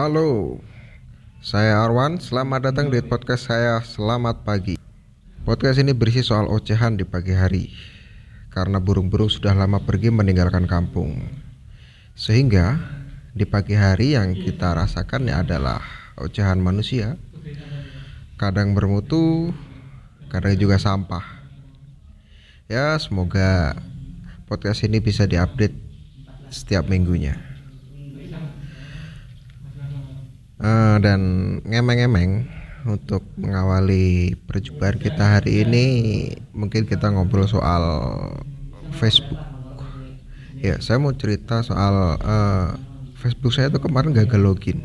Halo, saya Arwan. Selamat datang di podcast saya. Selamat pagi. Podcast ini berisi soal ocehan di pagi hari, karena burung-burung sudah lama pergi meninggalkan kampung, sehingga di pagi hari yang kita rasakan adalah ocehan manusia, kadang bermutu, kadang juga sampah. Ya, semoga podcast ini bisa diupdate setiap minggunya. Eh, dan ngemeng-ngemeng untuk mengawali perjumpaan kita hari ini mungkin kita ngobrol soal Facebook. Ya saya mau cerita soal uh, Facebook saya tuh kemarin gagal login.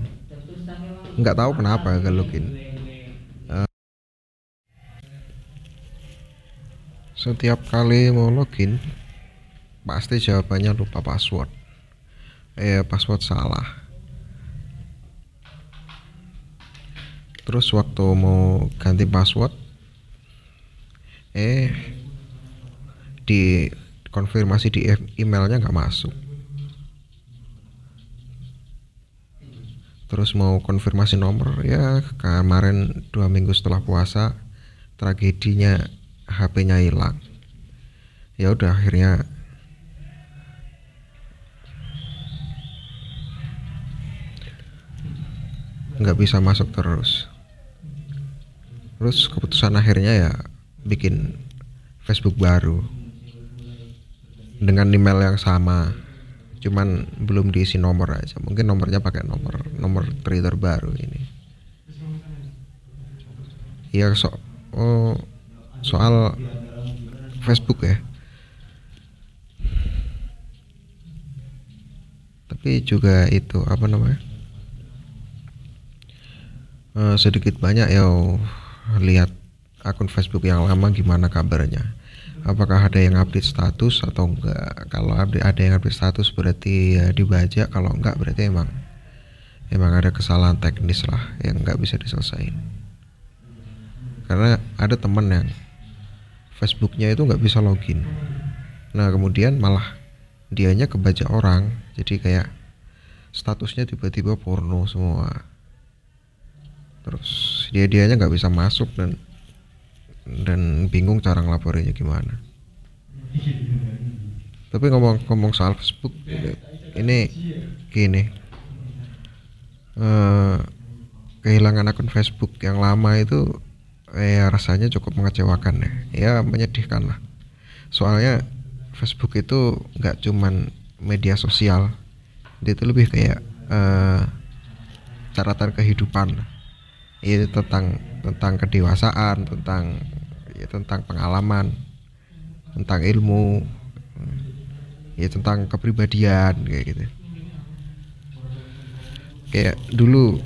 Nggak tahu kenapa gagal login. Uh, setiap kali mau login pasti jawabannya lupa password. Eh password salah terus waktu mau ganti password eh di konfirmasi di emailnya nggak masuk. Terus mau konfirmasi nomor ya kemarin dua minggu setelah puasa tragedinya HP-nya hilang. Ya udah akhirnya nggak bisa masuk terus terus keputusan akhirnya ya bikin Facebook baru. Dengan email yang sama. Cuman belum diisi nomor aja. Mungkin nomornya pakai nomor nomor tri terbaru ini. Ya so oh, soal Facebook ya. Tapi juga itu apa namanya? Uh, sedikit banyak ya lihat akun Facebook yang lama gimana kabarnya? Apakah ada yang update status atau enggak? Kalau ada yang update status berarti ya dibaca kalau enggak berarti emang emang ada kesalahan teknis lah yang enggak bisa diselesaikan. Karena ada temen yang Facebooknya itu nggak bisa login. Nah kemudian malah dianya kebaca orang. Jadi kayak statusnya tiba-tiba porno semua terus dia dianya nggak bisa masuk dan dan bingung cara ngelaporinnya gimana. Tapi ngomong-ngomong soal Facebook ini gini. Uh, kehilangan akun Facebook yang lama itu eh rasanya cukup mengecewakan ya. Ya menyedihkan lah soalnya Facebook itu nggak cuman media sosial. Dia itu lebih kayak uh, catatan kehidupan itu tentang tentang kedewasaan tentang ya tentang pengalaman tentang ilmu ya tentang kepribadian kayak gitu. Kayak dulu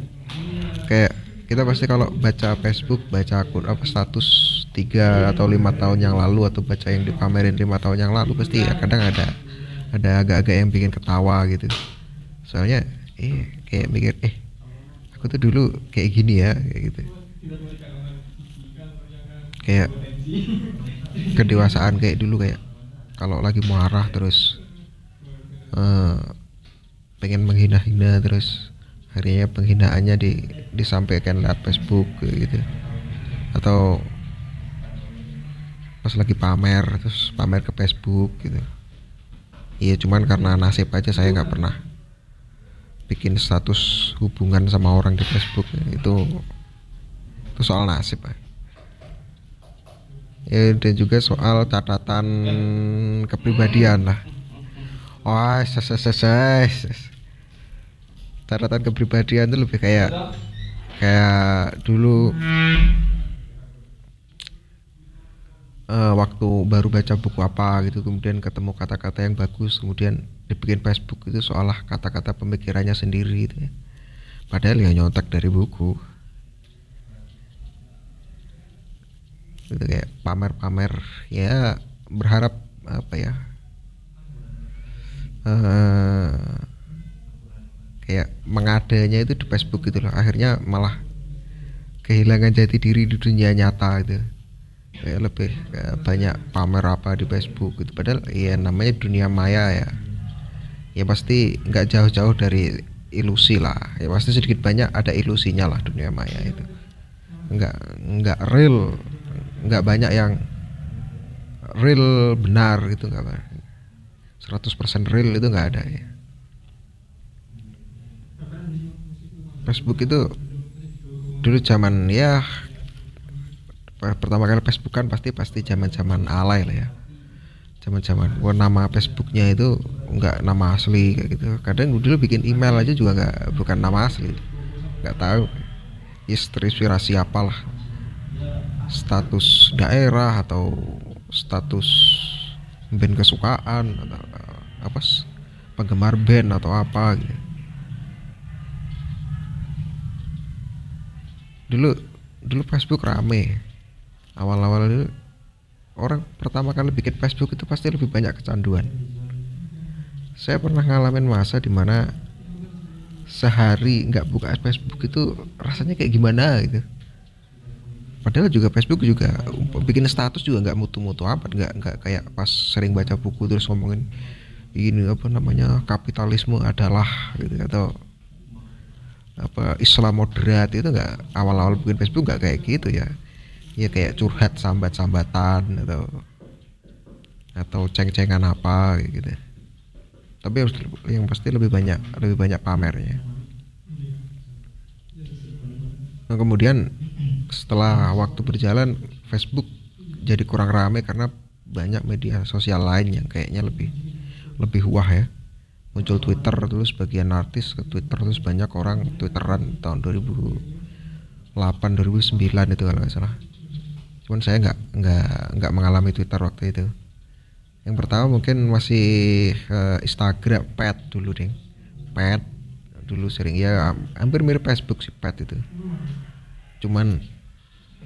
kayak kita pasti kalau baca Facebook baca akun apa status tiga atau lima tahun yang lalu atau baca yang dipamerin lima tahun yang lalu pasti ya kadang ada ada agak-agak yang bikin ketawa gitu. Soalnya eh kayak mikir eh aku tuh dulu kayak gini ya kayak gitu. Kayak kedewasaan kayak dulu kayak kalau lagi marah terus uh, pengen menghina-hina terus akhirnya penghinaannya di disampaikan lewat Facebook gitu. Atau pas lagi pamer terus pamer ke Facebook gitu. Iya cuman karena nasib aja saya nggak pernah bikin status hubungan sama orang di Facebook itu itu soal nasib ya dan juga soal catatan kepribadian lah. Ses. Catatan kepribadian itu lebih kayak kayak dulu uh, waktu baru baca buku apa gitu kemudian ketemu kata-kata yang bagus kemudian dibikin Facebook itu seolah kata-kata pemikirannya sendiri gitu ya. Padahal ya nyontek dari buku. Gitu kayak pamer-pamer ya berharap apa ya uh, kayak mengadanya itu di Facebook gitu loh. Akhirnya malah kehilangan jati diri di dunia nyata itu kayak lebih kayak banyak pamer apa di Facebook gitu. Padahal ya namanya dunia maya ya. Ya pasti nggak jauh-jauh dari ilusi lah. Ya pasti sedikit banyak ada ilusinya lah dunia maya itu. Nggak nggak real nggak banyak yang real benar gitu nggak 100% real itu nggak ada ya. Facebook itu dulu zaman ya pertama kali Facebook kan pasti pasti zaman zaman alay lah ya. Zaman zaman gua nama Facebooknya itu nggak nama asli kayak gitu. Kadang dulu bikin email aja juga nggak bukan nama asli. Nggak tahu inspirasi apalah. Status daerah atau status band kesukaan atau apa penggemar band atau apa gitu. Dulu dulu Facebook rame awal-awal dulu orang pertama kali bikin Facebook itu pasti lebih banyak kecanduan. Saya pernah ngalamin masa di mana sehari nggak buka Facebook itu rasanya kayak gimana gitu. Padahal juga Facebook juga bikin status juga nggak mutu-mutu apa nggak nggak kayak pas sering baca buku terus ngomongin ini apa namanya kapitalisme adalah gitu atau apa Islam moderat itu nggak awal-awal bikin Facebook nggak kayak gitu ya ya kayak curhat sambat-sambatan atau atau ceng-cengan apa gitu. Tapi harus yang pasti lebih banyak lebih banyak pamernya. Nah, kemudian setelah waktu berjalan Facebook jadi kurang ramai karena banyak media sosial lain yang kayaknya lebih lebih wah ya. Muncul Twitter terus bagian artis ke Twitter terus banyak orang Twitteran tahun 2008 2009 itu kalau nggak salah cuman saya nggak nggak nggak mengalami Twitter waktu itu. Yang pertama mungkin masih uh, Instagram pet dulu deh pet dulu sering ya hampir mirip Facebook sih pet itu. Cuman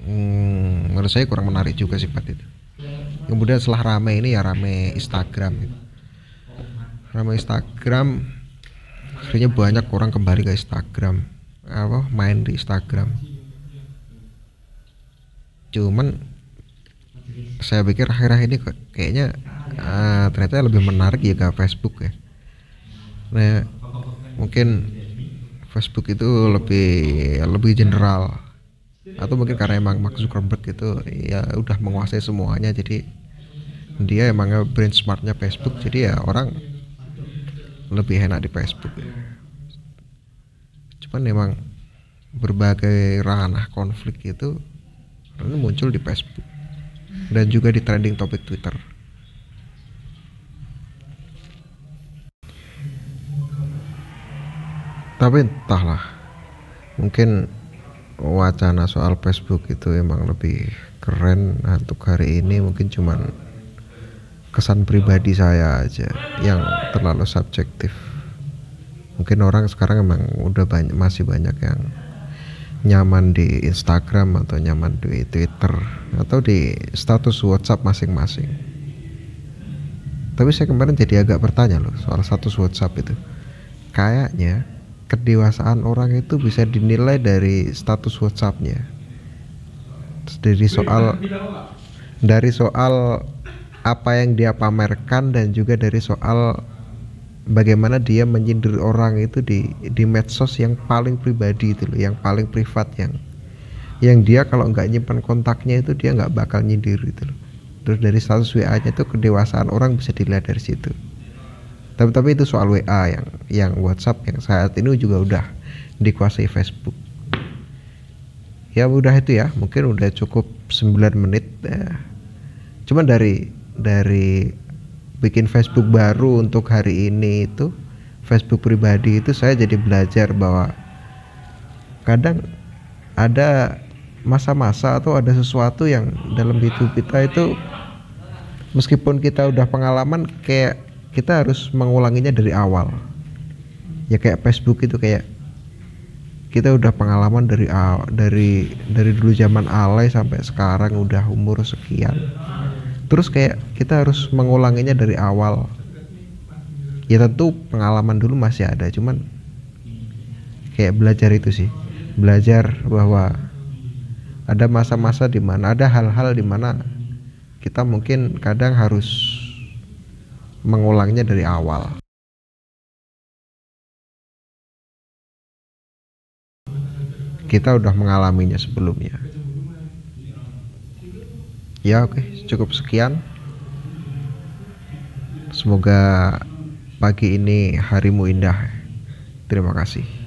hmm, menurut saya kurang menarik juga sih pet itu. Kemudian setelah rame ini ya rame Instagram gitu. rame Instagram akhirnya banyak orang kembali ke Instagram. Apa main di Instagram cuman saya pikir akhir-akhir ini kayaknya uh, ternyata lebih menarik ya ke Facebook ya nah mungkin Facebook itu lebih lebih general atau mungkin karena emang Mark Zuckerberg itu ya udah menguasai semuanya jadi dia emangnya brain smartnya Facebook jadi ya orang lebih enak di Facebook ya. cuman emang berbagai ranah konflik itu ini muncul di Facebook dan juga di trending topik Twitter. Tapi entahlah, mungkin wacana soal Facebook itu emang lebih keren untuk hari ini mungkin cuman kesan pribadi saya aja yang terlalu subjektif. Mungkin orang sekarang emang udah banyak masih banyak yang nyaman di Instagram atau nyaman di Twitter atau di status WhatsApp masing-masing. Tapi saya kemarin jadi agak bertanya loh soal status WhatsApp itu. Kayaknya kedewasaan orang itu bisa dinilai dari status WhatsAppnya. Dari soal dari soal apa yang dia pamerkan dan juga dari soal bagaimana dia menyindir orang itu di di medsos yang paling pribadi itu loh, yang paling privat yang yang dia kalau nggak nyimpan kontaknya itu dia nggak bakal nyindir itu loh. Terus dari status WA-nya itu kedewasaan orang bisa dilihat dari situ. Tapi tapi itu soal WA yang yang WhatsApp yang saat ini juga udah dikuasai Facebook. Ya udah itu ya, mungkin udah cukup 9 menit. Ya. Cuman dari dari bikin Facebook baru untuk hari ini itu Facebook pribadi itu saya jadi belajar bahwa kadang ada masa-masa atau ada sesuatu yang dalam hidup kita itu meskipun kita udah pengalaman kayak kita harus mengulanginya dari awal. Ya kayak Facebook itu kayak kita udah pengalaman dari dari dari dulu zaman alay sampai sekarang udah umur sekian terus kayak kita harus mengulanginya dari awal. Ya tentu pengalaman dulu masih ada cuman kayak belajar itu sih. Belajar bahwa ada masa-masa di mana ada hal-hal di mana kita mungkin kadang harus mengulangnya dari awal. Kita udah mengalaminya sebelumnya ya oke. Cukup sekian. Semoga pagi ini harimu indah. Terima kasih